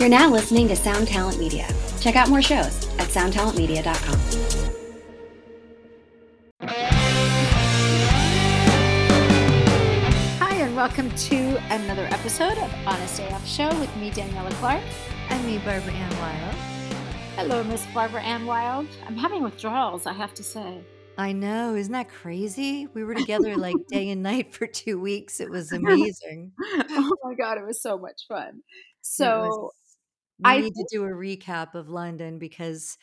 You're now listening to Sound Talent Media. Check out more shows at soundtalentmedia.com. Hi, and welcome to another episode of Honest AF Show with me, Daniella Clarke. And me, Barbaranne Wylde. Hello, Miss Barbaranne Wylde. I'm having withdrawals, I have to say. I know. Isn't that crazy? We were together like day and night for two weeks. It was amazing. oh my God, it was so much fun. It So, was. We I need to do a recap of London because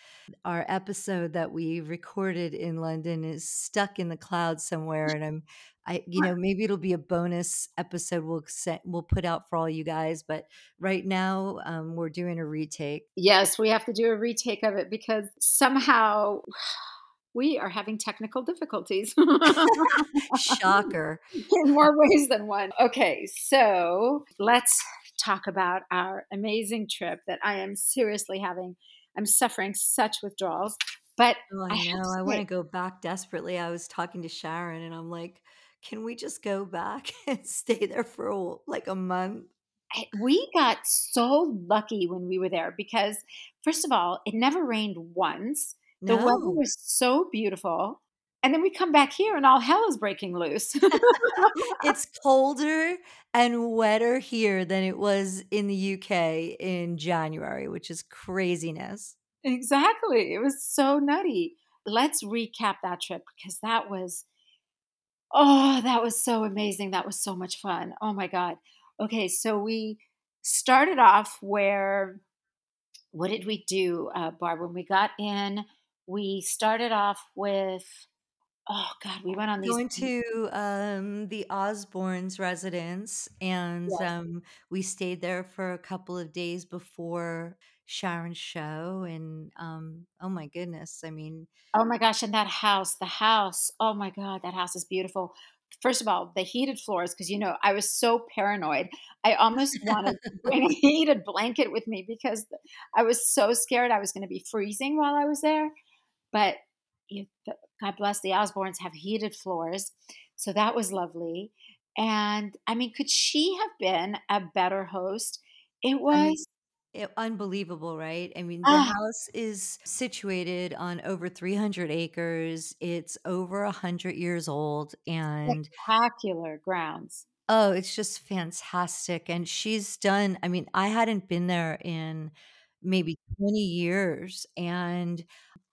our episode that we recorded in London is stuck in the cloud somewhere. And I'm, I, you know, maybe it'll be a bonus episode we'll set, we'll put out for all you guys. But right now, um, we're doing a retake. yes, we have to do a retake of it because somehow we are having technical difficulties Shocker. in more ways than one. Okay, so let's talk about our amazing trip that I am seriously having. I'm suffering such withdrawals, but Oh, I I know. I want to go back desperately. I was talking to Sharon and I'm like, can we just go back and stay there for a, like a month? We got so lucky when we were there because, first of all, it never rained once. The weather was so beautiful. And then we come back here and all hell is breaking loose. It's colder and wetter here than it was in the UK in January, which is craziness. exactly. It was so nutty. Let's recap that trip because that was, oh, that was so amazing. That was so much fun. Oh my God. Okay, so we started off where, what did we do, uh, Barb? When we got in, we started off with, oh God, we went on these. Going to um, the Osbourne's residence, and Yes. um, we stayed there for a couple of days before Sharon's show. And um, oh my goodness, I mean, Oh my gosh, and that house, the house. Oh my God, that house is beautiful. First of all, the heated floors, because you know, I was so paranoid. I almost wanted to bring a heated blanket with me because I was so scared I was going to be freezing while I was there. But you, the, God bless the Osbournes have heated floors. So that was lovely. And I mean, could she have been a better host? It I mean, was, it, unbelievable, right? I mean, the ah, house is situated on over 300 acres. It's over 100 years old. And spectacular grounds. oh, it's just fantastic. And she's done, I mean, I hadn't been there in maybe 20 years. And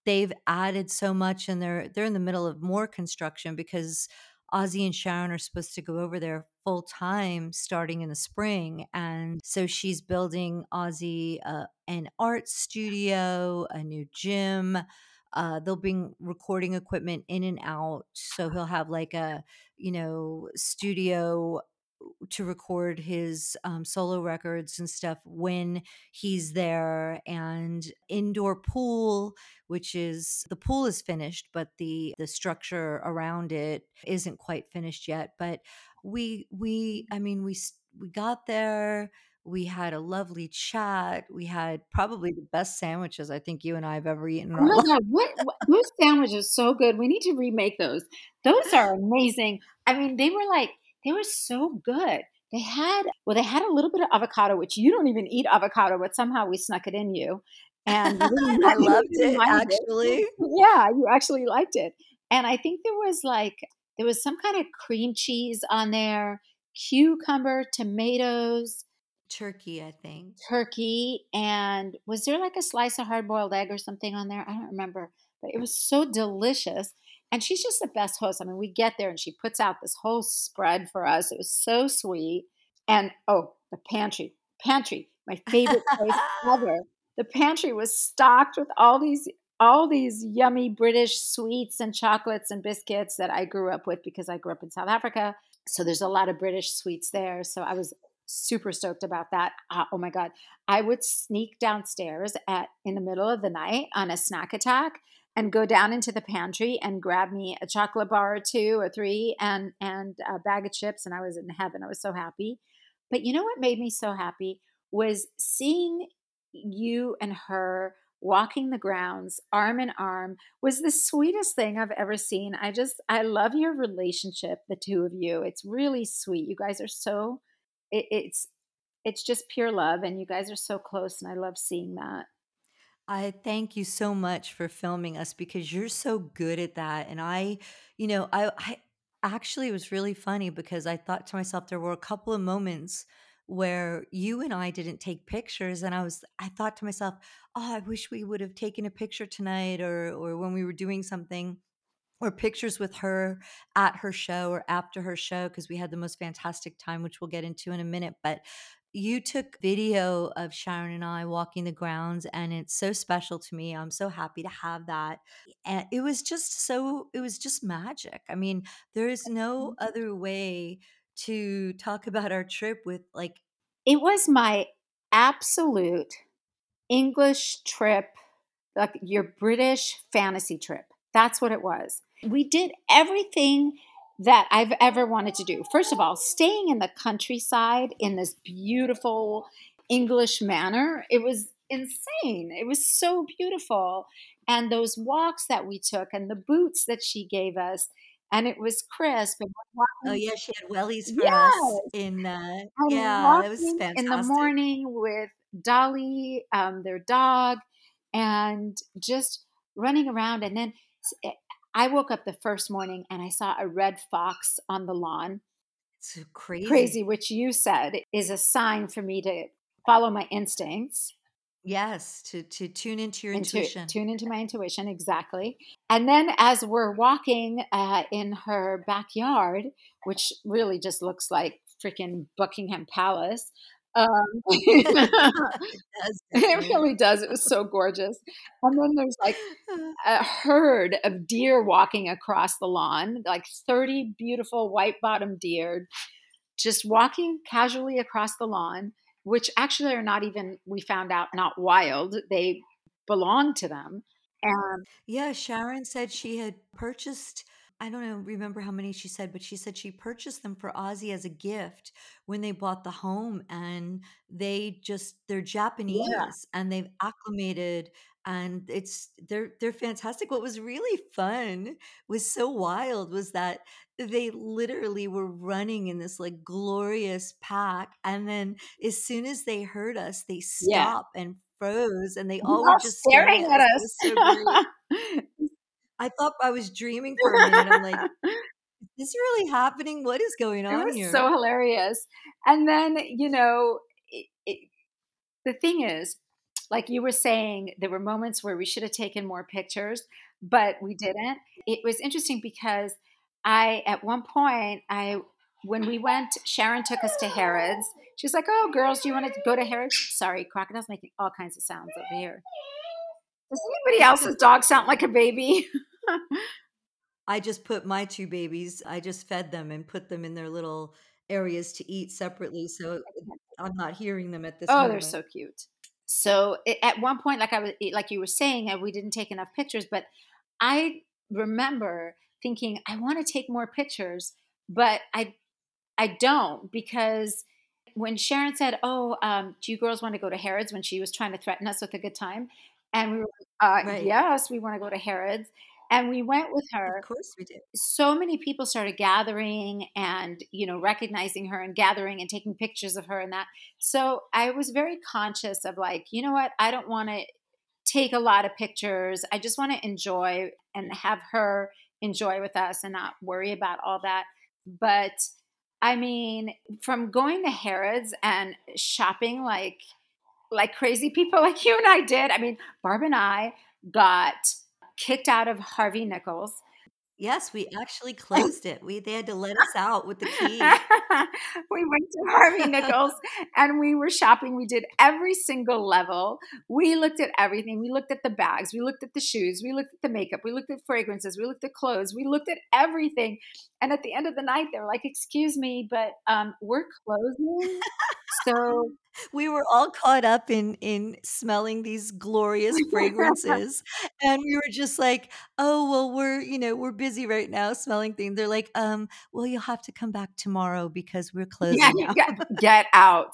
they've added so much and they're they're in the middle of more construction because Ozzy and Sharon are supposed to go over there full time starting in the spring and so she's building Ozzy uh, an art studio, a new gym. Uh, they'll bring recording equipment in and out so he'll have like a you know studio to record his um, solo records and stuff when he's there and indoor pool which is the pool is finished but the the structure around it isn't quite finished yet but we we i mean we we got there we had a lovely chat we had probably the best sandwiches i think you and i have ever eaten Oh my God, what, what those sandwiches so good. We need to remake those. Those are amazing. I mean, they were like they were so good. They had well, they had a little bit of avocado, which you don't even eat avocado, but somehow we snuck it in you. And i loved it mind it. actually Yeah, you actually liked it. And I think there was like there was some kind of cream cheese on there, cucumber, tomatoes, turkey i think turkey and was there like a slice of hard boiled egg or something on there? I don't remember, but it was so delicious. And she's just the best host. I mean, we get there and she puts out this whole spread for us. It was so sweet. And oh, the pantry, pantry, my favorite place ever. The pantry was stocked with all these all these yummy British sweets and chocolates and biscuits that I grew up with because I grew up in South Africa. So there's a lot of British sweets there. So I was super stoked about that. Uh, oh my god, I would sneak downstairs at in the middle of the night on a snack attack and go down into the pantry and grab me a chocolate bar or two or three and and a bag of chips and I was in heaven. I was so happy. But you know what made me so happy was seeing you and her walking the grounds arm in arm was the sweetest thing I've ever seen. I just I love your relationship, the two of you. It's really sweet. You guys are so it, it's it's just pure love and you guys are so close and I love seeing that. I thank you so much for filming us because you're so good at that. And I, you know, I, I actually it was really funny because I thought to myself there were a couple of moments where you and I didn't take pictures and I was I thought to myself, "Oh, I wish we would have taken a picture tonight or or when we were doing something." or pictures with her at her show or after her show because we had the most fantastic time, which we'll get into in a minute. But you took video of Sharon and I walking the grounds, and it's so special to me. I'm so happy to have that. And it was just so, it was just magic. I mean, there is no other way to talk about our trip with like, it was my absolute English trip, like your British fantasy trip. That's what it was. We did everything that I've ever wanted to do. First of all, staying in the countryside in this beautiful English manner, it was insane. It was so beautiful. And those walks that we took and the boots that she gave us, and it was crisp. And oh yeah, she had wellies for yes. us in. Uh, yeah, it was fantastic. In the morning with Dolly, um, their dog, and just running around. And then eh, I woke up the first morning and I saw a red fox on the lawn. It's crazy. Crazy, which you said is a sign for me to follow my instincts. Yes, to to tune into your into, intuition. Tune into my intuition, exactly. And then as we're walking uh, in her backyard, which really just looks like freaking Buckingham Palace, um, it, really does. It was so gorgeous. And then there's like a herd of deer walking across the lawn, like 30 beautiful white bottom deer just walking casually across the lawn, which actually are not even, we found out, not wild. They belong to them. And yeah, Sharon said she had purchased I don't know, remember how many she said, but she said she purchased them for Ozzy as a gift when they bought the home and they just they're Japanese yeah. and they've acclimated and it's they're they're fantastic. What was really fun was so wild was that they literally were running in this like glorious pack and then as soon as they heard us they stopped yeah. and froze and they all were just staring, at us. us. I thought I was dreaming for a minute. I'm like, is this really happening? What is going on it was here? So hilarious. And then, you know, it, it, the thing is, like you were saying, there were moments where we should have taken more pictures, but we didn't. It was interesting because I, at one point, I, when we went, Sharon took us to Harrods. She's like, "Oh, girls, do you want to go to Harrods?" Sorry, crocodile's making all kinds of sounds over here. Does anybody else's dog sound like a baby? I just put my two babies, I just fed them and put them in their little areas to eat separately. So I'm not hearing them at this oh, moment. they're so cute. So at one point, like I was, like you were saying, uh, we didn't take enough pictures, but I remember thinking I want to take more pictures, but I, I don't because when Sharon said, "Oh, um, do you girls want to go to Harrods?" when she was trying to threaten us with a good time, and we were uh, right. yes, we want to go to Harrods. And we went with her. Of course we did. So many people started gathering and, you know, recognizing her and gathering and taking pictures of her and that. So I was very conscious of like, you know what? I don't want to take a lot of pictures. I just want to enjoy and have her enjoy with us and not worry about all that. But I mean, from going to Harrods and shopping like like crazy people like you and I did. I mean, Barb and I got kicked out of Harvey Nichols Yes, we actually closed it. We they had to let us out with the key. we went to Harvey Nichols and we were shopping. We did every single level. We looked at everything. We looked at the bags. We looked at the shoes. We looked at the makeup. We looked at fragrances. We looked at clothes. We looked at everything. And at the end of the night, they were like, "Excuse me, but um, we're closing." so we were all caught up in in smelling these glorious fragrances and we were just like oh well we're you know we're busy right now smelling things they're like um well you'll have to come back tomorrow because we're closing yeah, get, get out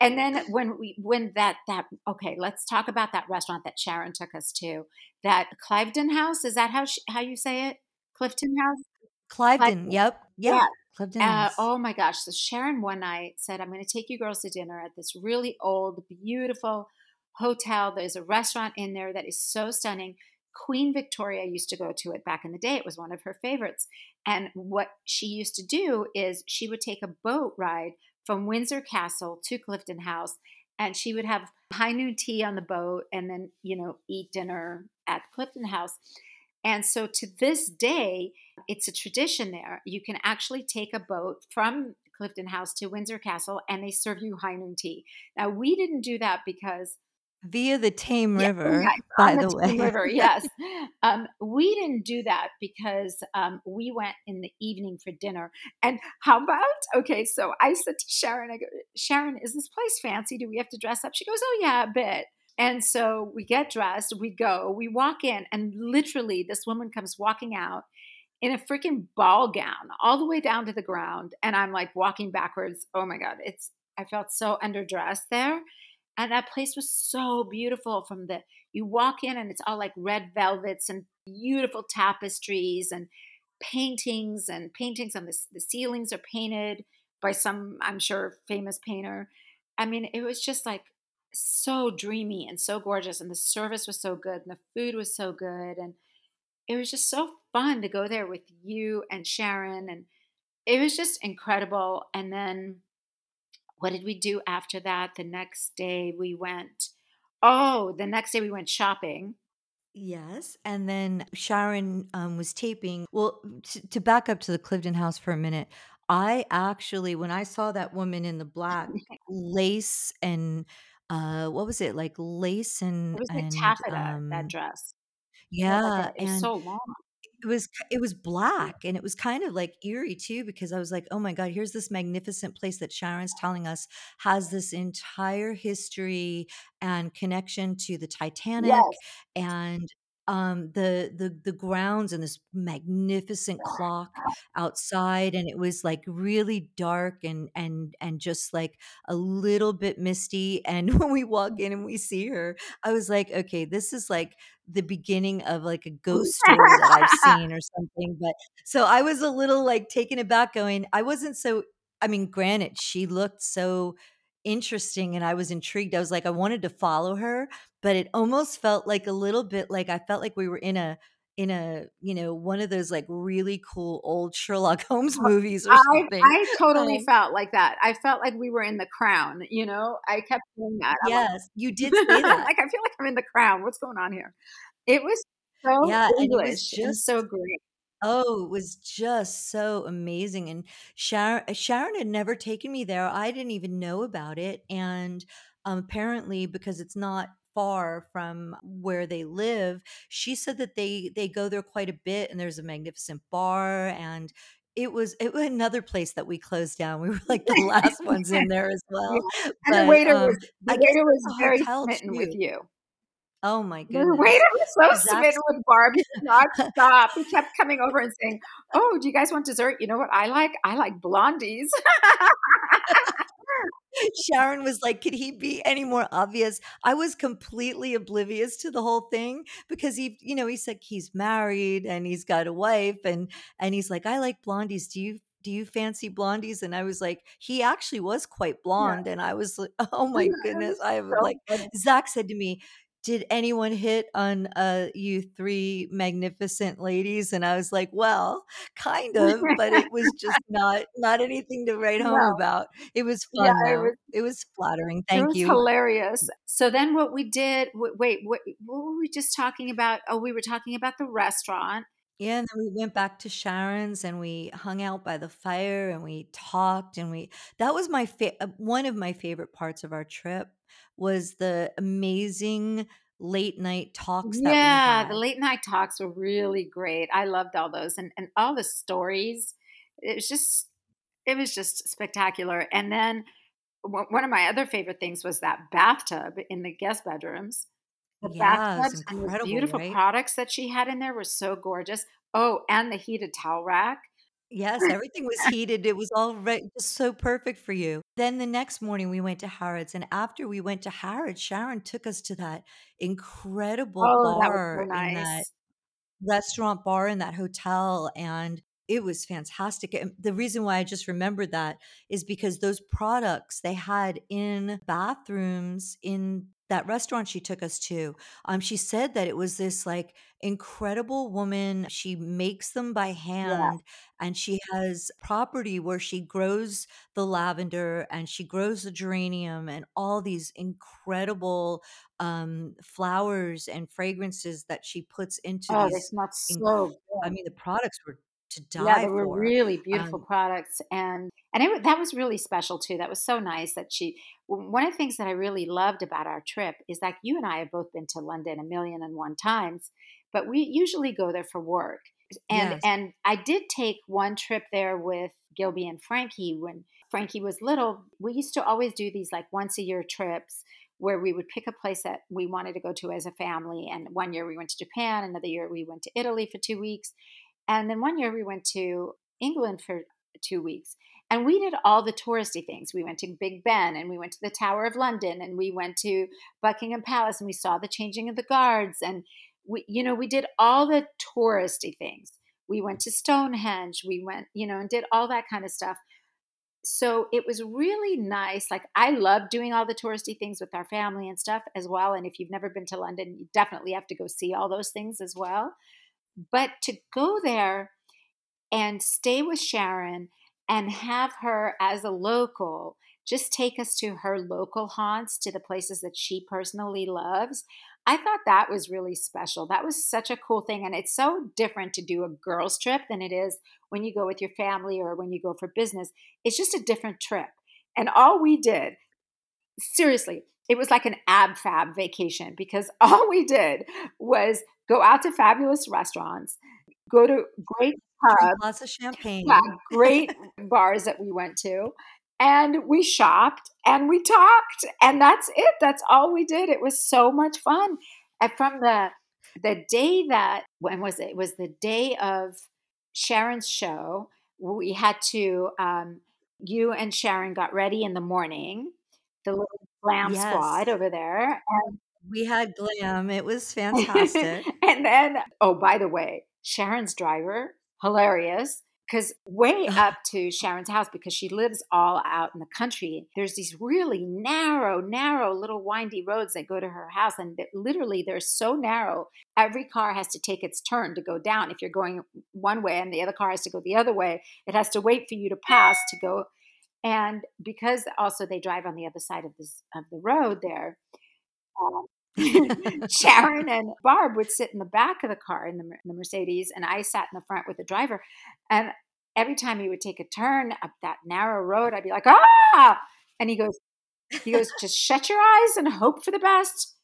and then when we when that that okay let's talk about that restaurant that sharon took us to that cliveden house is that how she, how you say it clifton house cliveden, cliveden. yep Yeah, Yeah. Clifton Uh, House. oh my gosh. So Sharon one night said, I'm going to take you girls to dinner at this really old, beautiful hotel. There's a restaurant in there that is so stunning. Queen Victoria used to go to it back in the day. It was one of her favorites. And what she used to do is she would take a boat ride from Windsor Castle to Clifton House and she would have high noon tea on the boat and then, you know, eat dinner at Clifton House. And so to this day, it's a tradition there. You can actually take a boat from Clifton House to Windsor Castle and they serve you high noon tea. Now, we didn't do that because Via the Thames yeah, River, right, by the the way. River, yes. Um, we didn't do that because um, we went in the evening for dinner. And how about, okay, so I said to Sharon, I go, Sharon, is this place fancy? Do we have to dress up? She goes, oh, yeah, a bit. And so we get dressed, we go, we walk in, and literally this woman comes walking out in a freaking ball gown all the way down to the ground. And I'm like walking backwards. Oh my God, it's, I felt so underdressed there. And that place was so beautiful from the, you walk in and it's all like red velvets and beautiful tapestries and paintings and paintings on the, the ceilings are painted by some, I'm sure, famous painter. I mean, it was just like so dreamy and so gorgeous. And the service was so good and the food was so good. And it was just so fun to go there with you and Sharon. And it was just incredible. And then what did we do after that? The next day we went, oh, the next day we went shopping. Yes, and then Sharon um, was taping. Well, t- to back up to the Clifton House for a minute, I actually, when I saw that woman in the black lace and uh, what was it like lace It and was like and taffeta, that um, dress. It had like yeah, it was and so long. It was it was black and it was kind of like eerie too because I was like, "Oh my God, here's this magnificent place that Sharon's telling us has this entire history and connection to the Titanic Yes. and um the the the grounds and this magnificent clock outside and it was like really dark and and and just like a little bit misty and when we walk in and we see her I was like, "Okay, this is like the beginning of like a ghost story that I've seen or something, but so I was a little like taken aback going, I wasn't so I mean, granted, she looked so interesting and I was intrigued. I was like, I wanted to follow her, but it almost felt like a little bit like I felt like we were in a in a, you know, one of those like really cool old Sherlock Holmes movies or I something. I totally Um, felt like that. I felt like we were in The Crown, you know? I kept doing that. I'm like yes, you did say that. like, I feel like I'm in The Crown. What's going on here? It was so Yeah, and it was English and so great. Oh, it was just so amazing, and Sharon Sharon had never taken me there, I didn't even know about it, and, um, apparently, because it's not far from where they live, she said that they they go there quite a bit, and there's a magnificent bar, and it was it was another place that we closed down, we were, like, the last ones in there as Yeah, well, and the but, waiter was um, the I waiter was very smitten with you. Oh my goodness. The waiter was so Zakk's smitten with Barb, he could not stop. He kept coming over and saying, "Oh, do you guys want dessert? You know what I like? I like blondies." Sharon was like, "Could he be any more obvious?" I was completely oblivious to the whole thing because he, you know, he said he's married and he's got a wife and and he's like, "I like blondies. Do you do you fancy blondies?" And I was like, he actually was quite Yeah. blonde and I was like, "Oh my goodness." I have so like funny. Zakk said to me, "Did anyone hit on uh you three magnificent ladies?" And I was like, "Well, kind of, but it was just not not anything to write home No. about." It was Yeah, fun it was. It was flattering. Thank you. It was you. hilarious. So then what we did wait, what what were we just talking about? Oh, we were talking about the restaurant. Yeah, and then we went back to Sharon's and we hung out by the fire and we talked and we that was my fa- uh, one of my favorite parts of our trip was the amazing late night talks that we Yeah, the late night talks were really great. I loved all those and and all the stories. It was just it was just spectacular. And then one one of my other favorite things was that bathtub in the guest bedrooms. The Yeah, bathtubs and the beautiful right? products that she had in there were so gorgeous. Oh, and the heated towel rack. Yes, everything was heated. It was all right, just so perfect for you. Then the next morning we went to Harrods, and after we went to Harrods, Sharon took us to that incredible Oh, that was so bar in that restaurant bar in that hotel, and it was fantastic. And the reason why I just remembered that is because those products they had in bathrooms in that restaurant she took us to. Um, she said that it was this like incredible woman. She makes them by Yeah. hand and she has property where she grows the lavender and she grows the geranium and all these incredible um, flowers and fragrances that she puts into Oh, these. inc- so I mean, the products were to die Yeah, they were for. really beautiful Um, products, and and it, that was really special too. That was so nice that she. One of the things that I really loved about our trip is that you and I have both been to London a million and one times, but we usually go there for work. And yes. and I did take one trip there with Gilby and Frankie when Frankie was little. We used to always do these like once a year trips where we would pick a place that we wanted to go to as a family. And one year we went to Japan, another year we went to Italy for two weeks and then one year we went to England for two weeks. And we did all the touristy things. We went to Big Ben and we went to the Tower of London and we went to Buckingham Palace and we saw the changing of the guards. And we, you know, we did all the touristy things. We went to Stonehenge. We went, you know, and did all that kind of stuff. So it was really nice. Like I love doing all the touristy things with our family and stuff as well. And if you've never been to London, you definitely have to go see all those things as well. But to go there and stay with Sharon and have her as a local just take us to her local haunts, to the places that she personally loves. I thought that was really special. That was such a cool thing. And it's so different to do a girls' trip than it is when you go with your family or when you go for business. It's just a different trip. And all we did, seriously, it was like an ab fab vacation because all we did was go out to fabulous restaurants, go to great pubs, lots of champagne, yeah, great bars that we went to. And we shopped and we talked, and that's it. That's all we did. It was so much fun. And from the the day that when was it? It was the day of Sharon's show. We had to. Um, you and Sharon got ready in the morning. The little glam squad over there, We had glam. It was fantastic. and then, oh, by the way, Sharon's driver, hilarious. Because way up to Sharon's house, because she lives all out in the country, there's these really narrow, narrow little windy roads that go to her house. And literally, they're so narrow, every car has to take its turn to go down. If you're going one way and the other car has to go the other way, it has to wait for you to pass to go. And because also they drive on the other side of this of the road there, um, Sharon and Barb would sit in the back of the car in the, Mer- the Mercedes, and I sat in the front with the driver. And every time he would take a turn up that narrow road, I'd be like, ah! And he goes, he goes, just shut your eyes and hope for the best.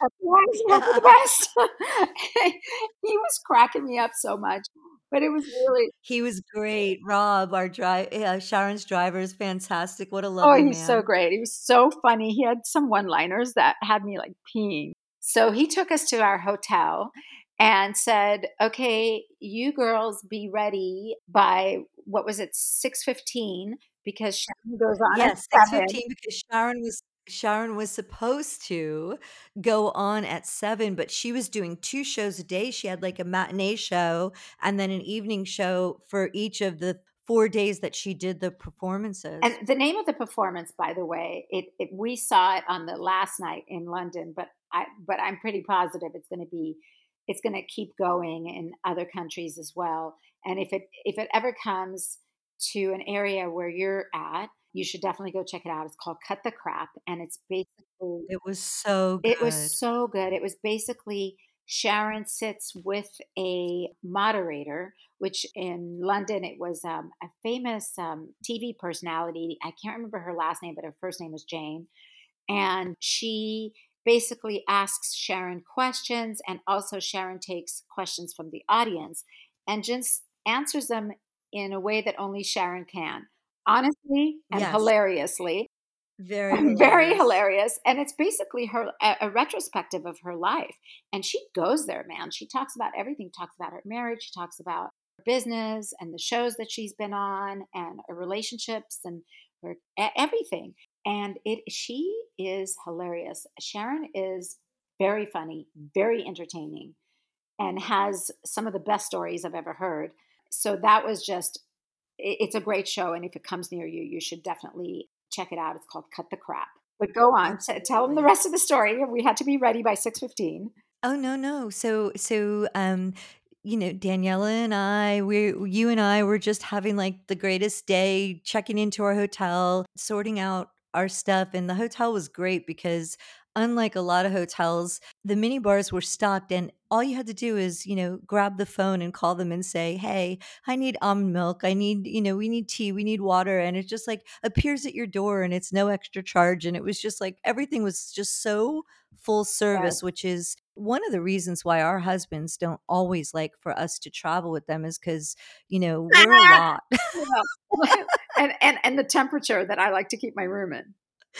Shut your eyes and hope for the best. he was cracking me up so much, but it was really, He was great. Rob, our drive, uh, Sharon's driver is fantastic. What a lovely oh, lovely he's so great. He was so funny. He had some one-liners that had me like peeing. So he took us to our hotel and said, "Okay, you girls be ready by what was it, six fifteen, because Sharon goes on at Yes, six seven. because Sharon was Sharon was supposed to go on at seven, but she was doing two shows a day. She had like a matinee show and then an evening show for each of the four days that she did the performances. And the name of the performance, by the way, it, it we saw it on the last night in London, but I but I'm pretty positive it's going to be it's going to keep going in other countries as well. And if it if it ever comes to an area where you're at, you should definitely go check it out. It's called Cut the Crap, and it's basically it was so it was so good. It was basically Sharon sits with a moderator, which in London it was um, a famous um, TV personality. I can't remember her last name, but her first name was Jane. And she basically asks Sharon questions, and also Sharon takes questions from the audience and just answers them in a way that only Sharon can. Honestly and Yes. hilariously Very very hilarious. hilarious and it's basically her a, a retrospective of her life and she goes there man she talks about everything talks about her marriage she talks about her business and the shows that she's been on and her relationships and her everything and it she is hilarious sharon is very funny very entertaining and has some of the best stories i've ever heard so that was just it's a great show and if it comes near you you should definitely check it out. It's called cut the crap. But go on Absolutely. tell them the rest of the story. We had to be ready by 6.15 oh no no. So so um you know, Daniella and I, we you and I were just having like the greatest day, checking into our hotel, sorting out our stuff and the hotel was great because unlike a lot of hotels, the mini bars were stocked and all you had to do is, you know, grab the phone and call them and say, "Hey, I need almond milk. I need, you know, we need tea, we need water." And it just like appears at your door and it's no extra charge and it was just like everything was just so full service, which is one of the reasons why our husbands don't always like for us to travel with them is cuz, you know, we're a lot. and and and the temperature that I like to keep my room in.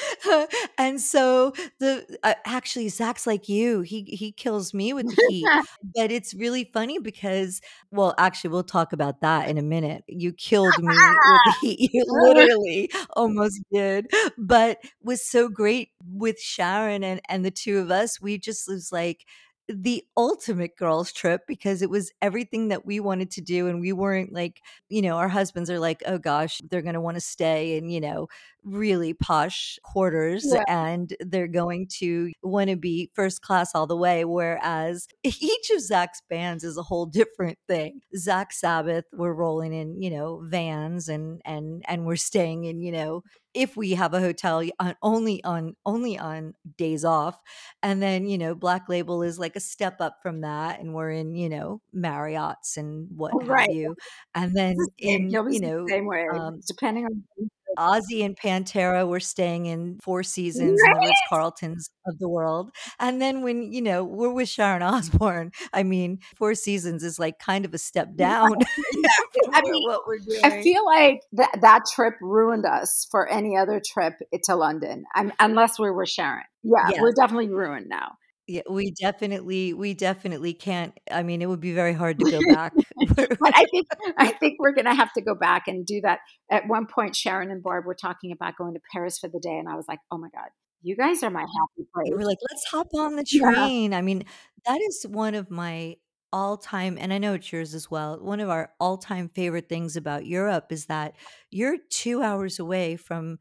and so the uh, actually Zakk's like you. He he kills me with the heat. but it's really funny because well, actually we'll talk about that in a minute. You killed me with the heat. You literally almost did. But was so great with Sharon and and the two of us. We just was like the ultimate girls trip because it was everything that we wanted to do and we weren't like you know our husbands are like oh gosh they're going to want to stay in you know really posh quarters yeah. and they're going to want to be first class all the way whereas each of Zakk's bands is a whole different thing Zakk Sabbath we're rolling in you know vans and and and we're staying in you know if we have a hotel on only on only on days off and then you know black label is like a step up from that and we're in you know marriott's and what right. have you and then in you know same way um, depending on Ozzy and Pantera were staying in Four Seasons right? Ritz Carltons of the world. And then when, you know, we're with Sharon Osbourne, I mean, Four Seasons is like kind of a step down. I mean, what we're doing. I feel like that that trip ruined us for any other trip to London, I'm, unless we were Sharon. Yeah, yes. we're definitely ruined now. Yeah, we definitely we definitely can't I mean, it would be very hard to go back. but I think I think we're gonna have to go back and do that. At one point, Sharon and Barb were talking about going to Paris for the day, and I was like, "Oh my god, you guys are my happy place." We're like, "Let's hop on the train." Yeah. I mean, that is one of my all-time and I know it's yours as well. One of our all-time favorite things about Europe is that you're 2 hours away from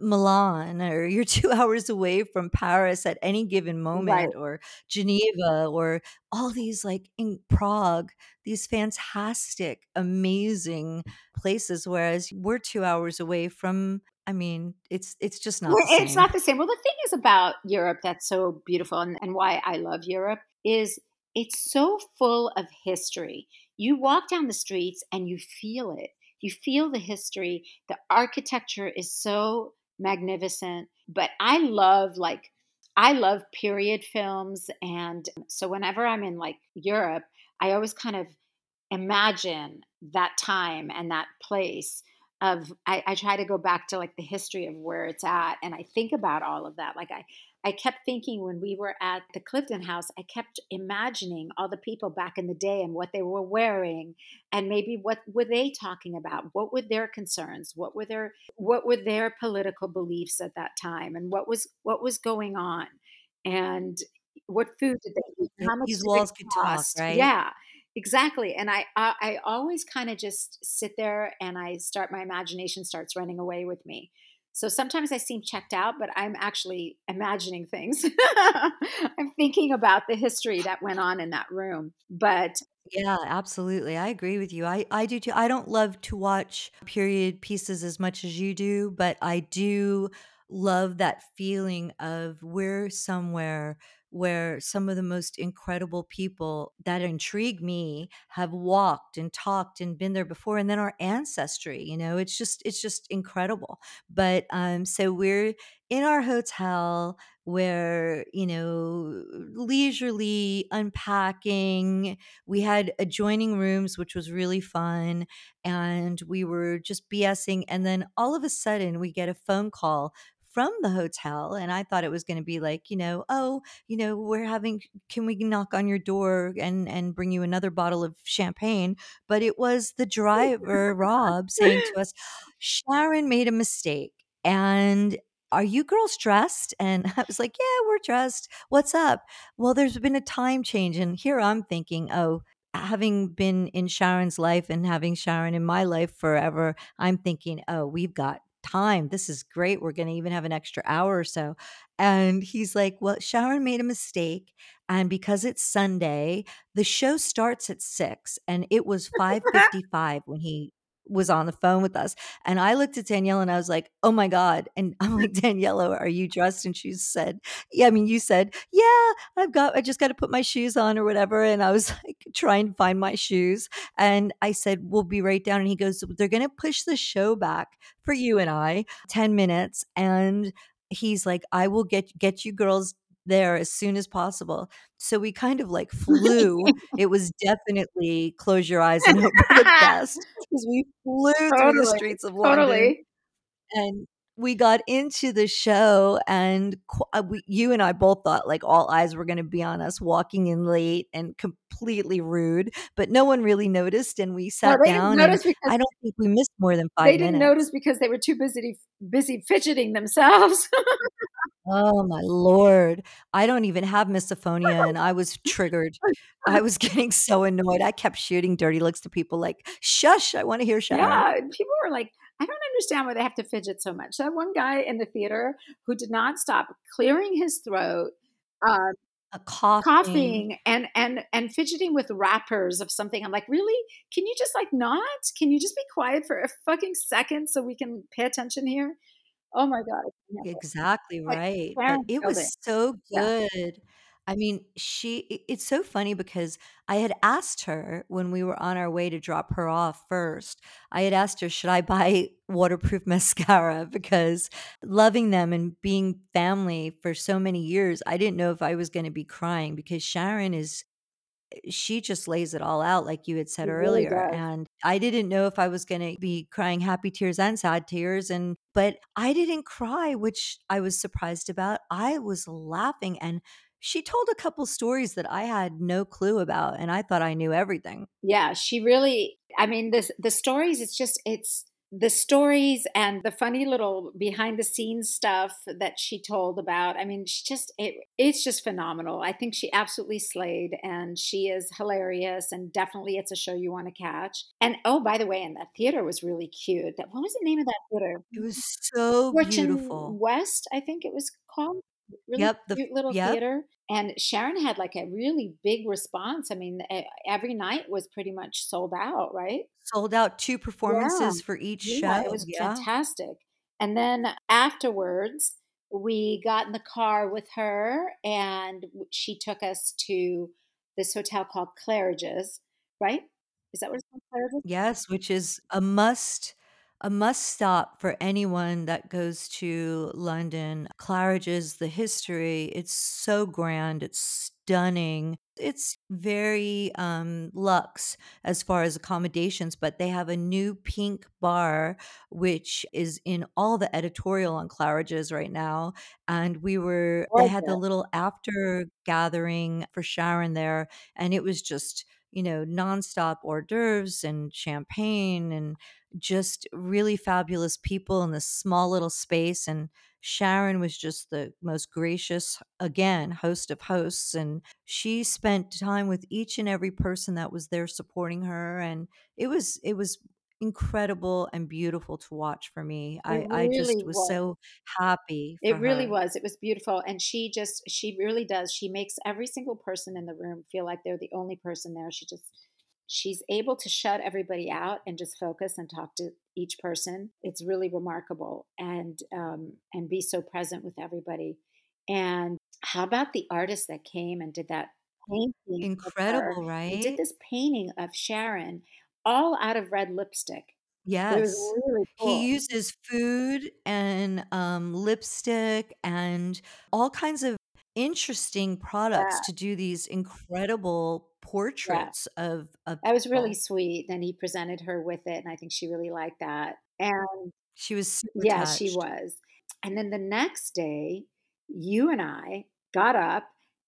Milan or you're two hours away from Paris at any given moment right. or Geneva or all these like in Prague, these fantastic, amazing places. Whereas we're two hours away from I mean, it's it's just not. It's not the same. Well, the thing is about Europe that's so beautiful, and, and why I love Europe is it's so full of history. You walk down the streets and you feel it. You feel the history. The architecture is so magnificent. But I love like I love period films and so whenever I'm in like Europe, I always kind of imagine that time and that place of I, I, try to go back to like the history of where it's at and I think about all of that. Like I I kept thinking when we were at the Clifton House, I kept imagining all the people back in the day and what they were wearing and maybe what were they talking about? What were their concerns? What were their what were their political beliefs at that time and what was what was going on? And what food did they eat? How much These walls could talk, right? Yeah. Exactly. And I I, I always kind of just sit there and I start my imagination starts running away with me. So sometimes I seem checked out, but I'm actually imagining things. I'm thinking about the history that went on in that room. But yeah, absolutely. I agree with you. I, I do too. I don't love to watch period pieces as much as you do, but I do love that feeling of we're somewhere where some of the most incredible people that intrigue me have walked and talked and been there before and then our ancestry you know it's just it's just incredible. But um so we're in our hotel where you know leisurely unpacking. We had adjoining rooms which was really fun and we were just bsing and then all of a sudden we get a phone call from the hotel and I thought it was going to be like, you know, oh, you know, we're having can we knock on your door and and bring you another bottle of champagne, but it was the driver Rob saying to us, "Sharon made a mistake." And are you girls dressed? And I was like, yeah, we're dressed. What's up? Well, there's been a time change. And here I'm thinking, oh, having been in Sharon's life and having Sharon in my life forever, I'm thinking, "Oh, we've got time. This is great. We're gonna even have an extra hour or so." And he's like, "Well, Sharon made a mistake, and because it's Sunday, the show starts at 6." And it was 5:55 when he was on the phone with us. And I looked at Danielle and I was like, "Oh my god." And I'm like, "Daniella, are you dressed?" And she said, "Yeah." I mean, you said, "Yeah, I've got I just gotta put my shoes on or whatever." And I was like trying to find my shoes. And I said, "We'll be right down." And he goes, "They're gonna push the show back for you and I 10 minutes." And he's like, "I will get get you girls there as soon as possible." So we kind of like flew. It was definitely close your eyes and hope for the best because we flew through the streets of London. totally. And we got into the show and qu uh, we you and I both thought like all eyes were gonna be on us walking in late and completely rude, but no one really noticed and we sat down I don't think we missed more than 5 they didn't minutes. notice because they were too busy busy fidgeting themselves. Oh my lord. I don't even have misophonia and I was triggered. I was getting so annoyed. I kept shooting dirty looks to people like, "Shush, I wanna hear Sharon." Yeah, and people were like, "I don't understand why they have to fidget so much." That one guy in the theater who did not stop clearing his throat, Uh, coughing. coughing and and and fidgeting with wrappers of something. I'm like, "Really? Can you just, like, not? Can you just be quiet for a fucking second so we can pay attention here?" Oh my god, it. Exactly right, but it killed it. was so Yeah. good. I mean, she, it's so funny because I had asked her when we were on our way to drop her off first, I had asked her, "Should I buy waterproof mascara?" Because loving them and being family for so many years, I didn't know if I was gonna be crying because Sharon is she just lays it all out like you had said earlier, does. and I didn't know if I was gonna be crying happy tears and sad tears and but I didn't cry, which I was surprised about. I was laughing, and she told a couple stories that I had no clue about, and I thought I knew everything. Yeah, she really I mean, the the stories, it's just it's the stories and the funny little behind the scenes stuff that she told about, I mean, she just it it's just phenomenal. I think she absolutely slayed, and she is hilarious, and definitely it's a show you wanna catch. And oh, by the way, and that theater was really cute. That what was the name of that theater? It was so Fortune beautiful. West, I think it was called. Really Yep, the cute little yep. theater, and Sharon had, like, a really big response. I mean, every night was pretty much sold out, right? Sold out 2 Yeah. performances for each show. It was yeah. fantastic. And then afterwards, we got in the car with her, and she took us to this hotel called Claridge's, right? Is that what it's called, Claridge's? Yes, which is a must a must stop for anyone that goes to London. Claridge's, the history, it's so grand, it's stunning. It's very, um, luxe as far as accommodations, but they have a new pink bar, which is in all the editorial on Claridge's right now, and we were, I had the little after gathering for Sharon there, and it was just, you know, nonstop hors d'oeuvres and champagne and just really fabulous people in this small little space, and Sharon was just the most gracious, again, host of hosts, and she spent time with each and every person that was there supporting her, and it was it was incredible and beautiful to watch for me. I I just was was. so happy for It really her. was, it was beautiful, and she just she really does, she makes every single person in the room feel like they're the only person there. She just she's able to shut everybody out and just focus and talk to each person. It's really remarkable and, um, and be so present with everybody. And how about the artist that came and did that painting? Incredible, They did this painting of Sharon all out of red lipstick. Yes. really He uses food and, um, lipstick and all kinds of interesting products Yeah. to do these incredible Yeah. portraits of of That was really sweet, and he presented her with it, and I think she really liked that. And She was Yeah, she was. And then the next day, you and I got up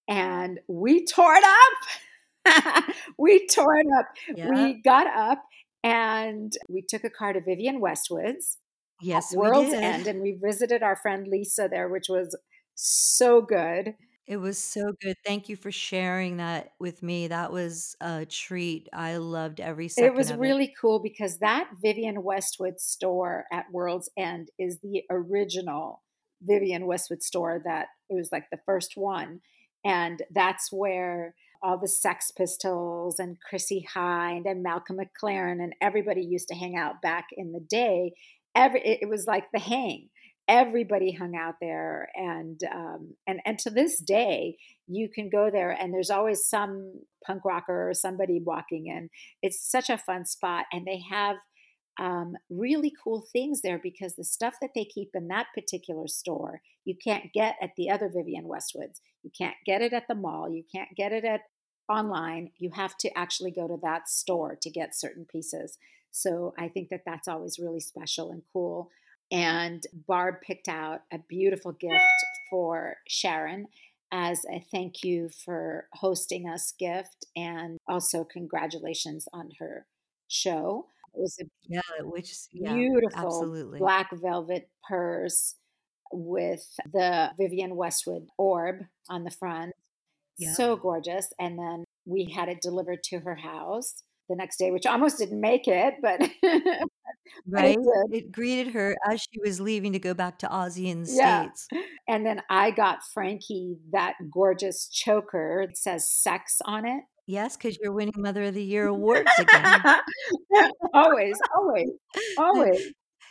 and we tore it up. We tore it up. Yep. We got up and we took a car to Vivienne Westwood's Yes, World's. End, and we visited our friend Lisa there, which was so good. It was so good. Thank you for sharing that with me. That was a treat. I loved every It second it. Was really cool because that Vivienne Westwood store at World's End is the original Vivienne Westwood store that it was like the first one. And that's where all the Sex Pistols and Chrissie Hynde and Malcolm McLaren and everybody used to hang out back in the day. Every it, it was like the hang. Everybody hung out there, and um, and and to this day, you can go there, and there's always some punk rocker or somebody walking in. It's such a fun spot, and they have um, really cool things there because the stuff that they keep in that particular store you can't get at the other Vivienne Westwoods. You can't get it at the mall. You can't get it at online. You have to actually go to that store to get certain pieces. So I think that that's always really special and cool. And Barb picked out a beautiful gift for Sharon as a thank you for hosting us gift and also congratulations on her show. It was a Yeah, which yeah, beautiful absolutely. black velvet purse with the Vivienne Westwood orb on the front. Yeah. So gorgeous. And then we had it delivered to her house the next day, which almost didn't make it, but, but it Right? It greeted her as she was leaving to go back to Ozzy in the Yeah. States. And then I got Frankie that gorgeous choker. It says sex on it. Yes, 'cause you're winning Mother of the Year awards again. always, always, always.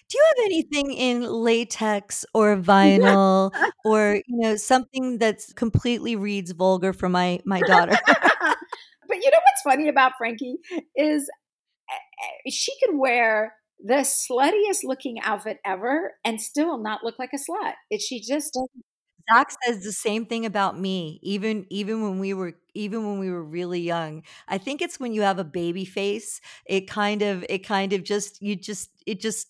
Do you have anything in latex or vinyl or, you know, something that's completely reads vulgar for my my daughter? but you know what's funny about Frankie is eh, she can wear the sluttiest looking outfit ever and still not look like a slut. It, she just doesn't. Zakk says the same thing about me, even even when we were even when we were really young. I think it's when you have a baby face, it kind of it kind of just you just it just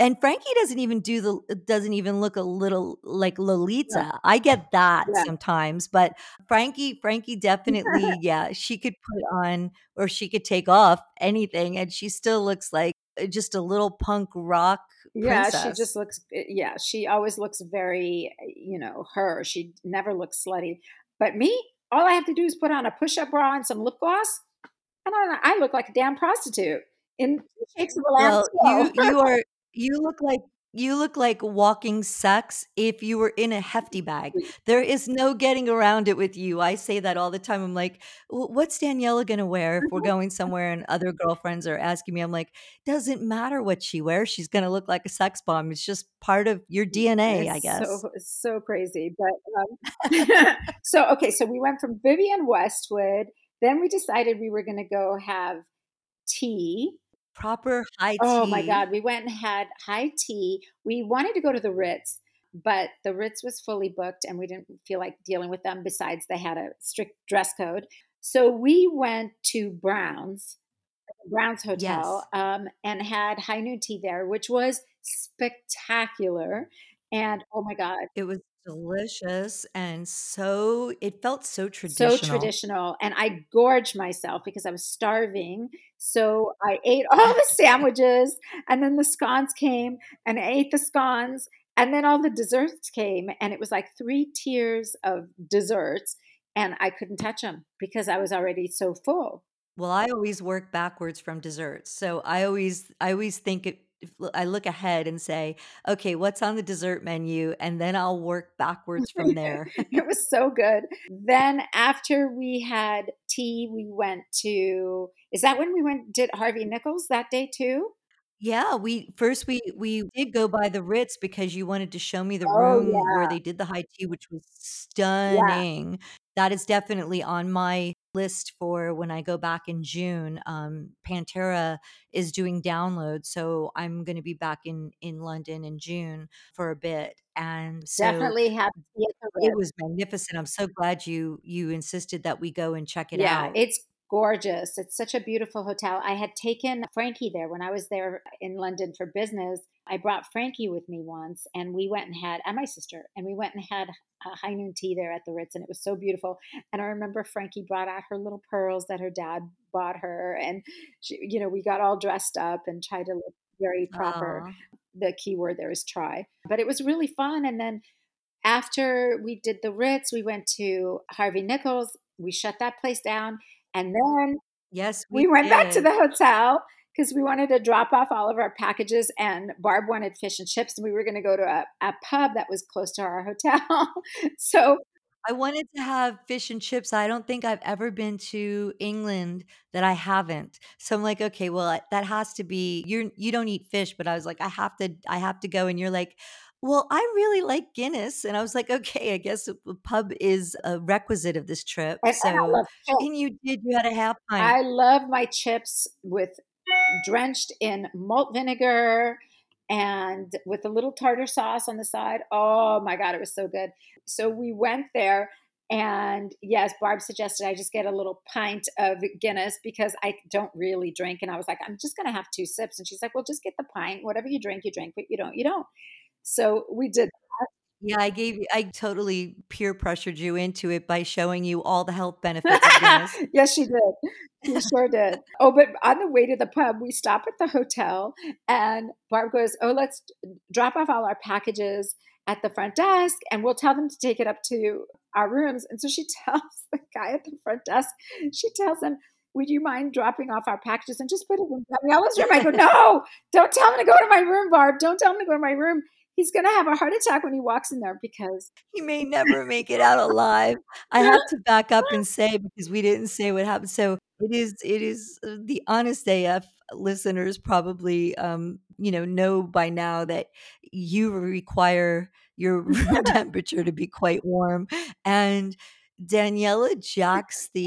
and Frankie doesn't even do the doesn't even look a little like Yeah. Lolita. I get that Yeah. sometimes, but Frankie Frankie definitely, yeah, she could put on or she could take off anything and she still looks like uh, just a little punk rock Yeah, she just looks, eh, yeah, she always looks very, eh, you know, her. She never looks slutty. But me, all I have to do is put on a push up bra and some lip gloss. And I, I look like a damn prostitute in shakes of a Well, you you are you look like you look like walking sex if you were in a hefty bag. There is no getting around it with you. I say that all the time. I'm like, "W what's Daniella gonna wear if we're going somewhere and other girlfriends are asking me?" I'm like, "Doesn't matter what she wears, she's gonna look like a sex bomb. It's just part of your DNA, I guess." so so crazy. But um, so okay, so we went from Vivienne Westwood. Then we decided we were going to go have tea. Proper high tea. Oh my. God, we went and had high tea. We wanted to go to the Ritz, but the Ritz was fully booked and we didn't feel like dealing with them. Besides, they had a strict dress code. So we went to Brown's, Brown's Hotel, Yes. um, and had high noon tea there, which was spectacular. And oh my God, It was delicious and so it felt so traditional. so traditional. And I gorged myself because I was starving. So I ate all the sandwiches, and then the scones came, and I ate the scones, and then all the desserts came, and it was like three tiers of desserts, and I couldn't touch them because I was already so full. Well, I always work backwards from desserts. So I always I always think it I look ahead and say, "Okay, what's on the dessert menu?" And then I'll work backwards from there. it was so good. Then after we had tea, we went to is that when we went did Harvey Nichols that day too? Yeah, we first we we did go by the Ritz because you wanted to show me the Oh room where they did the high tea, which was Yeah. stunning. That is definitely on my list for when I go back in June. Um, Pantera is doing downloads, so I'm gonna be back in in London in June for a bit, and so Definitely have tea at the it was magnificent. I'm so glad you you insisted that we go and check it Yeah, out. Yeah, it's gorgeous. It's such a beautiful hotel. I had taken Frankie there when I was there in London for business. I brought Frankie with me once, and we went and had, and my sister, and we went and had a high noon tea there at the Ritz, and it was so beautiful. And I remember Frankie brought out her little pearls that her dad bought her, and she, you know, we got all dressed up and tried to look very proper. Aw. The key word there is try, but it was really fun. And then after we did the Ritz, we went to Harvey Nichols. We shut that place down. And then Yes, we we went back to the hotel because we wanted to drop off all of our packages. And Barb wanted fish and chips. And we were going to go to a, a pub that was close to our hotel. so I wanted to have fish and chips. I don't think I've ever been to England that I haven't. So I'm like, okay, well, that has to be you're you don't eat fish, but I was like, I have to I have to go. And you're like, well, I really like Guinness. And I was like, okay, I guess a pub is a requisite of this trip. and, So love and you did, you had a half pint. I love my chips with drenched in malt vinegar and with a little tartar sauce on the side. Oh my God, it was so good. So we went there. And yes, Barb suggested I just get a little pint of Guinness because I don't really drink. And I was like, I'm just going to have two sips. And she's like, well, just get the pint. Whatever you drink, you drink. But you don't, you don't. So we did. Yeah, I gave you I totally peer pressured you into it by showing you all the health benefits of yes, she did. She sure did. Oh, but on the way to the pub, we stop at the hotel and Barb goes, Oh, let's drop off all our packages at the front desk and we'll tell them to take it up to our rooms. And so she tells the guy at the front desk, she tells him, would you mind dropping off our packages and just put it in Daniella's room? I go, no, don't tell him to go to my room, Barb. Don't tell him to go to my room. He's going to have a heart attack when he walks in there because He may never make it out alive. I have to back up and say because we didn't say what happened. So it is it is uh, the honest AF listeners probably um you know know by now that you require your room temperature to be quite warm and Daniella jacks the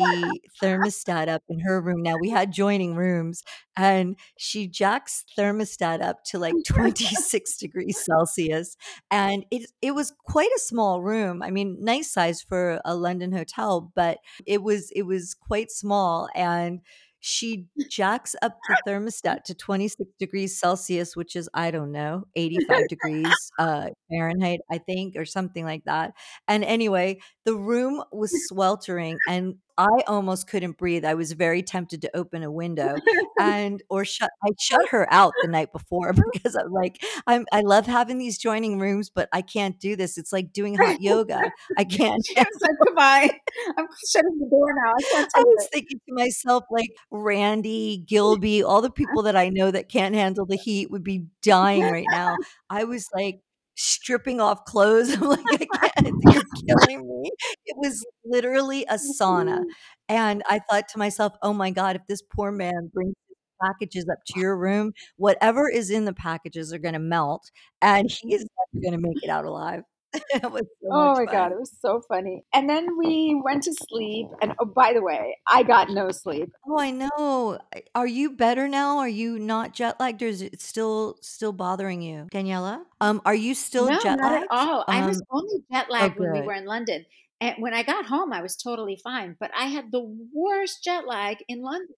thermostat up in her room. Now we had joining rooms and she jacks thermostat up to like 26 degrees Celsius and it it was quite a small room. I mean, nice size for a London hotel, but it was it was quite small and she jacks up the thermostat to 26 degrees Celsius, which is I don't know, 85 degrees uh Fahrenheit, I think, or something like that. And anyway, the room was sweltering and I almost couldn't breathe. I was very tempted to open a window and or shut I shut her out the night before because I'm like I'm I love having these joining rooms, but I can't do this. It's like doing hot yoga. I can't. was like, goodbye. I'm shutting the door now. I can't I was it. thinking to myself, like Randy, Gilby, all the people that I know that can't handle the heat would be dying right now. I was like stripping off clothes. I'm like, I can't, you're killing me. It was literally a sauna. And I thought to myself, oh my God, if this poor man brings packages up to your room, whatever is in the packages are going to melt and he is never going to make it out alive. so Oh my fun. God, it was so funny. And then we went to sleep. And oh, by the way, I got no sleep. Oh, I know. Are you better now? Are you not jet lagged or is it still still bothering you? Daniella? Um, are you still no, jet not at lagged? all. I was Um, only jet oh lagged when we were in London. And when I got home, I was totally fine. But I had the worst jet lag in London.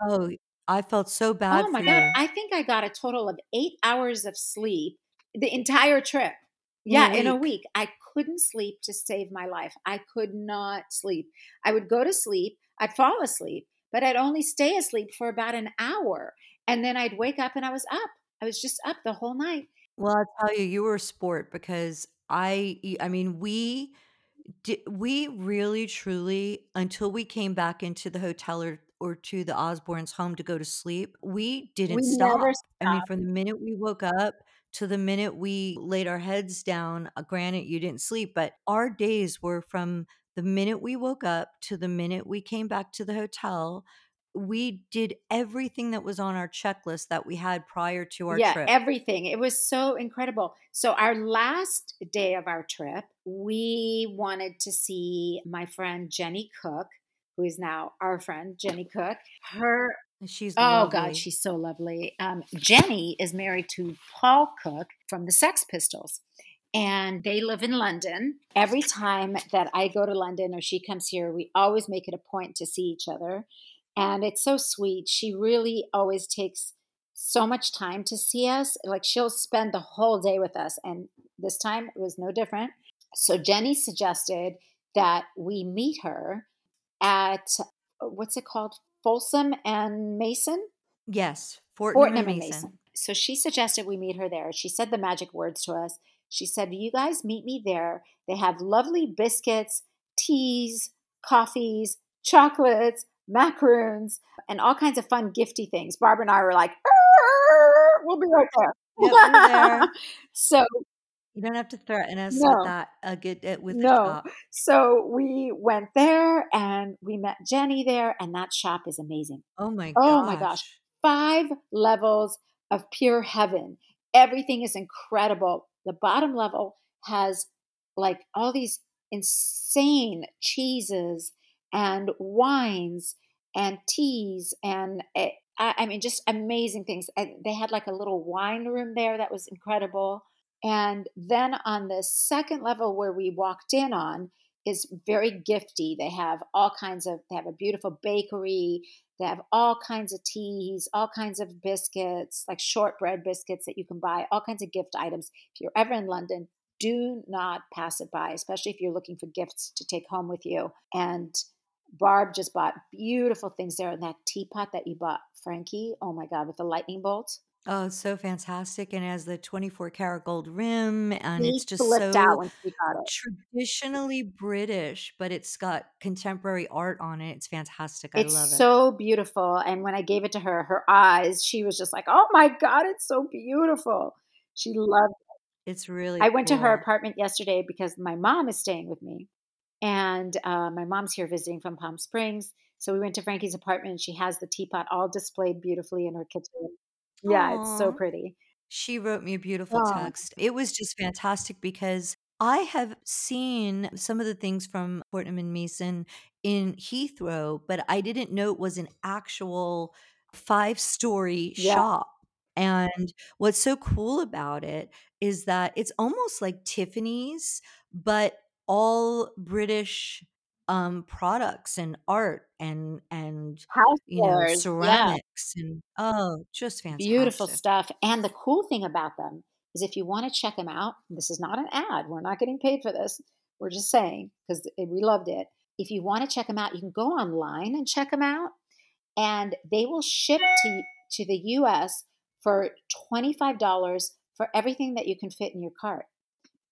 Oh, I felt so bad Oh my God. you. I think I got a total of eight hours of sleep the entire trip. Yeah, in a week. week. I couldn't sleep to save my life. I could not sleep. I would go to sleep, I'd fall asleep, but I'd only stay asleep for about an hour. And then I'd wake up and I was up. I was just up the whole night. Well, I'll tell you, you were a sport because I, I mean, we did, we really truly, until we came back into the hotel or, or to the Osbourne's home to go to sleep, we didn't We stop. I mean, from the minute we woke up to the minute we laid our heads down, uh, granted, you didn't sleep, but our days were from the minute we woke up to the minute we came back to the hotel. We did everything that was on our checklist that we had prior to our Yeah, trip. everything. It was so incredible. So, our last day of our trip, we wanted to see my friend Jenny Cook, who is now our friend Jenny Cook. Her She's Oh God, she's so lovely. Um, Jenny is married to Paul Cook from the Sex Pistols, and they live in London. Every time that I go to London or she comes here, we always make it a point to see each other, and it's so sweet. She really always takes so much time to see us. Like she'll spend the whole day with us, and this time it was no different. So Jenny suggested that we meet her at what's it called? Folsom and Mason? Yes, Fortnum, Fortnum and and Mason. Mason. So she suggested we meet her there. She said the magic words to us. She said, You guys meet me there. They have lovely biscuits, teas, coffees, chocolates, macaroons, and all kinds of fun gifty things. Barbara and I were like, We'll be right there. Yep, there. so You don't have to threaten us No. with that. Uh, get it with No. so we went there and we met Jenny there, and that shop is amazing. Oh my Oh my gosh. Five levels of pure heaven. Everything is incredible. The bottom level has like all these insane cheeses and wines and teas and eh, I, I mean just amazing things. And they had like a little wine room there that was incredible. And then on the second level where we walked in on is very gifty. They have all kinds of they have a beautiful bakery. They have all kinds of teas, all kinds of biscuits, like shortbread biscuits that you can buy, all kinds of gift items. If you're ever in London, do not pass it by, especially if you're looking for gifts to take home with you. And Barb just bought beautiful things there. And that teapot that you bought, Frankie, oh my God, with the lightning bolt. Oh, it's so fantastic. And it has the 24 karat gold rim, and She it's just so out when she got it. traditionally British, but it's got contemporary art on it. It's fantastic. I It's love it. so beautiful. And when I gave it to her, her eyes, she was just like, oh my God, it's so beautiful. She loved it. It's really I went to her apartment yesterday because my mom is staying with me. And uh, my mom's here visiting from Palm Springs. So we went to Frankie's apartment and she has the teapot all displayed beautifully in her kitchen. Yeah, it's so pretty. She wrote me a beautiful Oh, text. It was just fantastic because I have seen some of the things from Fortnum and Mason in Heathrow, but I didn't know it was an actual five story yeah. shop. And what's so cool about it is that it's almost like Tiffany's, but all British um products and art and and you know Housewares. Yeah. ceramics and oh just Beautiful stuff. And the cool thing about them is if you want to check them out, this is not an ad. We're not getting paid for this. We're just saying because we loved it. If you want to check them out, you can go online and check them out, and they will ship to to the U.S. for twenty five dollars for everything that you can fit in your cart.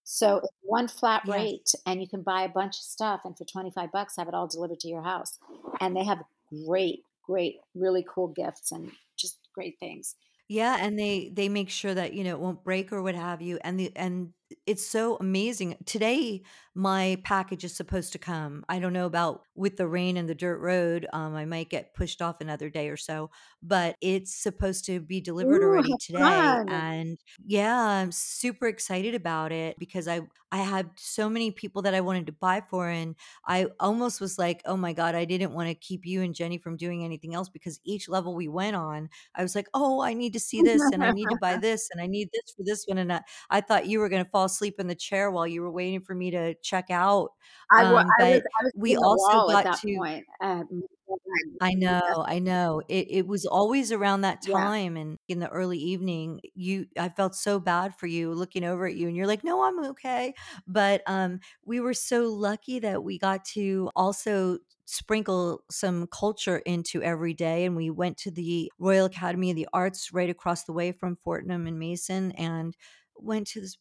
So one flat yes rate, and you can buy a bunch of stuff, and for twenty five bucks, have it all delivered to your house. And they have great, great, really cool gifts and just great things. Yeah, and they they make sure that, you know, it won't break or what have you. And the and it's so amazing. Today, my package is supposed to come. I don't know about with the rain and the dirt road. Um, I might get pushed off another day or so, but it's supposed to be delivered Ooh, already today. fun! And yeah, I'm super excited about it because I I had so many people that I wanted to buy for, and I almost was like, oh my God, I didn't want to keep you and Jenny from doing anything else because each level we went on, I was like, oh, I need to see this and I need to buy this and I need this for this one. And I, I thought you were going to fall asleep in the chair while you were waiting for me to check out. I, Um, I was I was we also got that to, point. Um, I know, I know. It it was always around that yeah. time and in the early evening, you I felt so bad for you looking over at you and you're like, "No, I'm okay." But um we were so lucky that we got to also sprinkle some culture into every day and we went to the Royal Academy of the Arts right across the way from Fortnum and Mason and went to this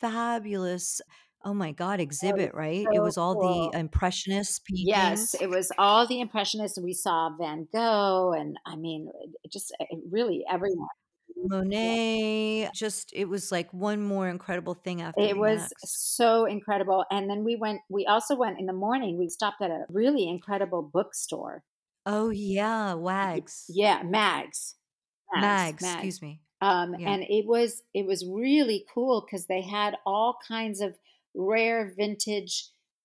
fabulous oh my god exhibit, right? It was all the cool. impressionist Yes, it was all the impressionists. We saw Van Gogh, and I mean, it just really everyone. Yeah. Monet, just it was like one more incredible thing after It was next. so incredible. And then we went, we also went in the morning, we stopped at a really incredible bookstore. Oh yeah, Wags. Yeah, Mags. Mags, Mags, Mags. excuse me. Um, Yeah. and it was it was really cool because they had all kinds of rare vintage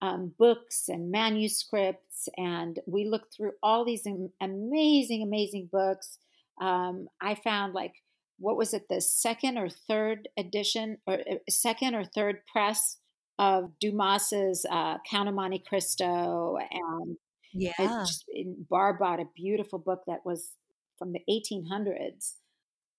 um, books and manuscripts, and we looked through all these amazing, amazing books. Um, I found like what was it, the second or third edition, or uh, second or third press of Dumas's uh, Count of Monte Cristo, and Yeah. just Barb bought a beautiful book that was from the 1800s.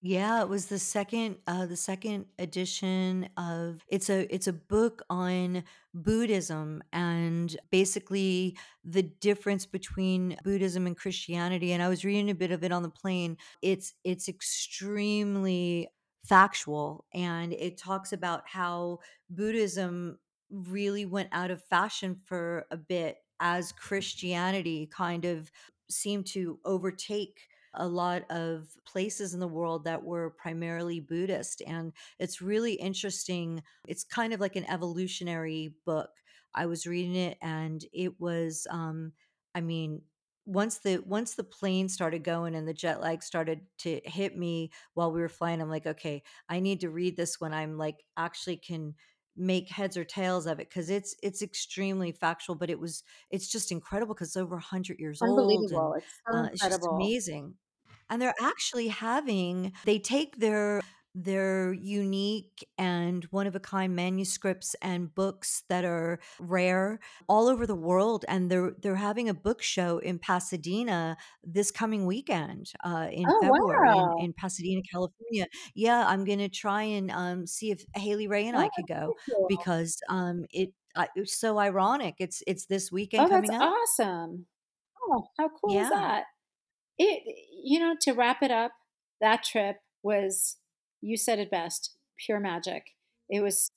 Yeah, it was the second uh the second edition of it's a it's a book on Buddhism and basically the difference between Buddhism and Christianity and I was reading a bit of it on the plane. It's it's extremely factual and it talks about how Buddhism really went out of fashion for a bit as Christianity kind of seemed to overtake a lot of places in the world that were primarily Buddhist. And it's really interesting. It's kind of like an evolutionary book. I was reading it and it was, um, I mean, once the once the plane started going and the jet lag started to hit me while we were flying, I'm like, okay, I need to read this when I'm like actually can make heads or tails of it because it's it's extremely factual but it was it's just incredible because it's over 100 years old and Unbelievable. It's so uh, it's just amazing and they're actually having they take their their unique and one of a kind manuscripts and books that are rare all over the world and they're they're having a book show in Pasadena this coming weekend uh, in Oh, February in wow. in Pasadena, California. Yeah, I'm gonna try and um, see if Haley Ray and I Oh, could go cool. because um, it uh, it's so ironic. It's it's this weekend Oh, that's coming up. awesome. Oh, how cool is that? It you know, to wrap it up, that trip was you said it best, pure magic. It was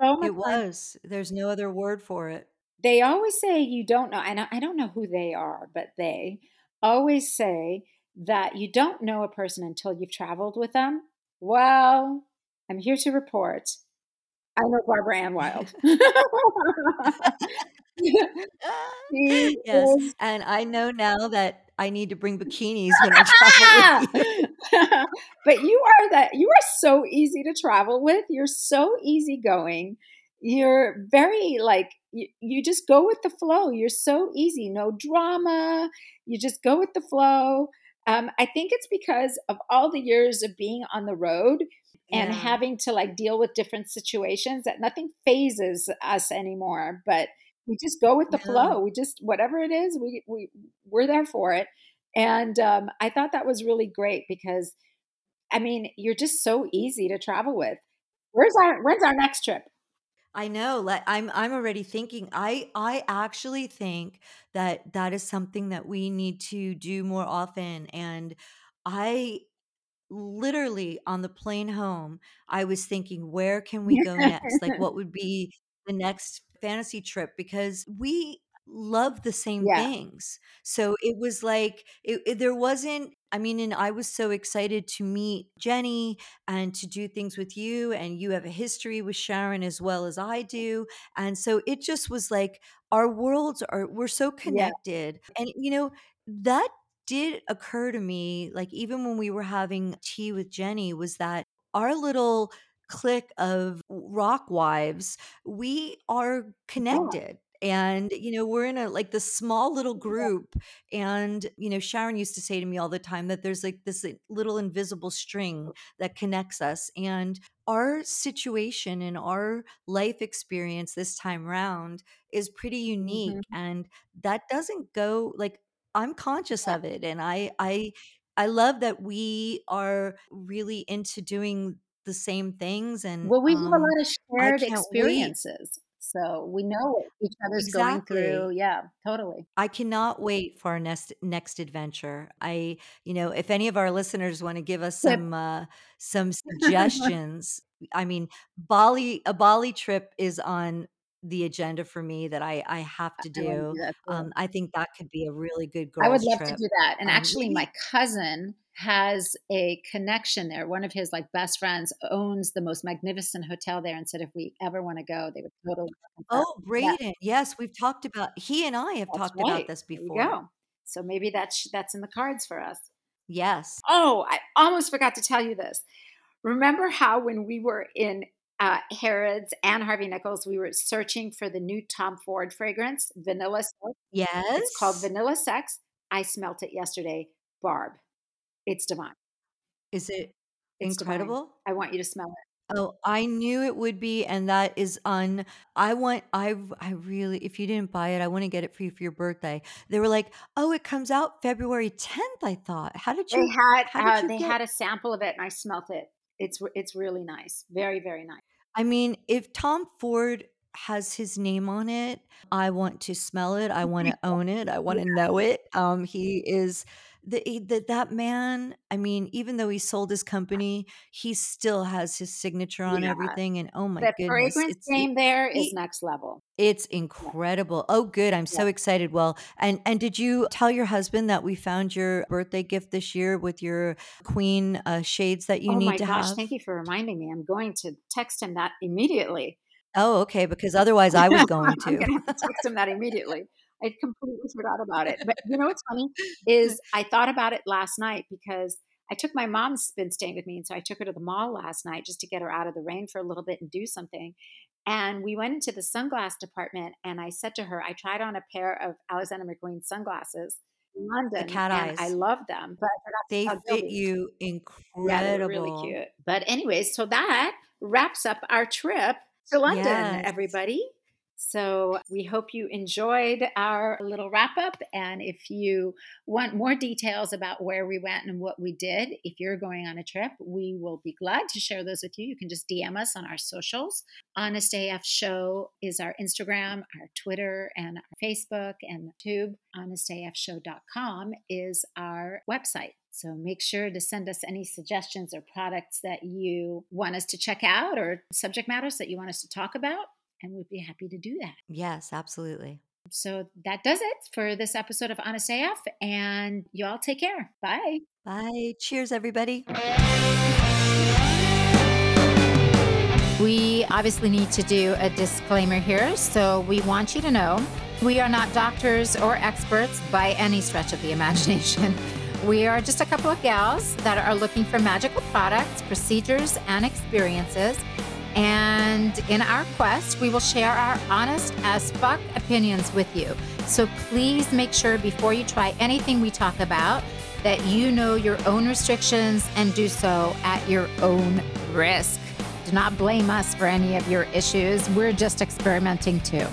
so much it fun. was. There's no other word for it. They always say you don't know and I don't know who they are, but they always say that you don't know a person until you've traveled with them. Well, I'm here to report I know Barbaranne Wylde. Yes, and I know now that I need to bring bikinis when I travel you. but you are that you are so easy to travel with. You're so easygoing. You're very like you, you just go with the flow. You're so easy, no drama. You just go with the flow. Um, I think it's because of all the years of being on the road and Yeah, having to like deal with different situations that nothing phases us anymore. But we just go with the no. flow. We just whatever it is, we we we're there for it. And um, I thought that was really great because I mean, you're just so easy to travel with. Where's our when's our next trip? I know, like, I'm I'm already thinking I I actually think that that is something that we need to do more often, and I literally on the plane home, I was thinking, "Where can we go next?" Like, what would be the next fantasy trip? Because we love the same yeah, things. So it was like it, it- there wasn't I mean, and I was so excited to meet Jenny and to do things with you and you have a history with Sharon as well as I do. And so it just was like our worlds are we're so yeah, connected. And you know, that did occur to me, like even when we were having tea with Jenny, was that our little clique of rock wives, we are yeah, connected. And, you know, we're in a like this small little group. And, you know, Sharon used to say to me all the time that there's like this little invisible string that connects us. And our situation and our life experience this time round is pretty unique. mhm, And that doesn't go like I'm conscious yeah. of it, and I I I love that we are really into doing the same things, and, Well, we have a um, lot of shared can't wait experiences, so we know what each other's going through. Yeah, totally. I cannot wait for our next next adventure. I you know, if any of our listeners wanna give us some, uh, some suggestions, I mean, Bali a Bali trip is on the agenda for me that I I have to I do. do. Um, I think that could be a really good I would love to do that, and Um, actually, my cousin has a connection there. One of his, like, best friends owns the most magnificent hotel there and said if we ever wanna go, they would totally. Oh, Yeah, Yes, we've talked about he and I have that's talked about right. this There you before. So maybe that's that's in the cards for us. Yes. Oh, I almost forgot to tell you this. Remember how when we were in, uh, Harrods and Harvey Nichols, we were searching for the new Tom Ford fragrance, Vanilla Sex? Yes. It's called Vanilla Sex. I smelt it yesterday. Barb, it's divine. Is it It's divine. incredible? I want you to smell it. Oh, I knew it would be, and that is on I want I. I really if you didn't buy it, I wanna get it for you for your birthday. They were like, "Oh, it comes out February 10th," I thought. How did They you had, how did uh, you they get had a sample of it and I smelt it. It's it's really nice. Very, very nice. I mean, if Tom Ford has his name on it. I want to smell it. I want to own it. I want to know it. Um, he is the, the that man. I mean, even though he sold his company, he still has his signature on Yeah. everything. And oh my The goodness, fragrance it's it, game there is next level. it's Yeah. incredible. Oh, good. I'm so excited. Well, and and did you tell your husband that we found your birthday gift this year with your queen uh, shades that you need? oh need my to gosh, have? thank you for reminding me. I'm going to text him that immediately. Oh, okay. Because otherwise, I was going to. I'm going to text him that immediately. I completely forgot about it. But you know what's funny is I thought about it last night because I took my mom's been staying with me, and so I took her to the mall last night just to get her out of the rain for a little bit and do something. And we went into the sunglass department, and I said to her, I tried on a pair of Alexander McQueen sunglasses in London, cat and I love them, but I forgot to They fit you Yeah, they were really cute. But anyways, so that wraps up our trip to London, Yes. everybody. So we hope you enjoyed our little wrap up. And if you want more details about where we went and what we did, if you're going on a trip, we will be glad to share those with you. You can just DM us on our socials. Honest AF Show is our Instagram, our Twitter, and our Facebook and YouTube. HonestAFShow.com is our website. So make sure to send us any suggestions or products that you want us to check out or subject matters that you want us to talk about, and we'd be happy to do that. Yes, absolutely. So that does it for this episode of Honest AF, and you all take care. Bye. Bye. Cheers, everybody. We obviously need to do a disclaimer here, so we want you to know we are not doctors or experts by any stretch of the imagination. We are just a couple of gals that are looking for magical products, procedures, and experiences. And in our quest, we will share our honest as fuck opinions with you. So please make sure before you try anything we talk about that you know your own restrictions and do so at your own risk. Do not blame us for any of your issues. We're just experimenting too.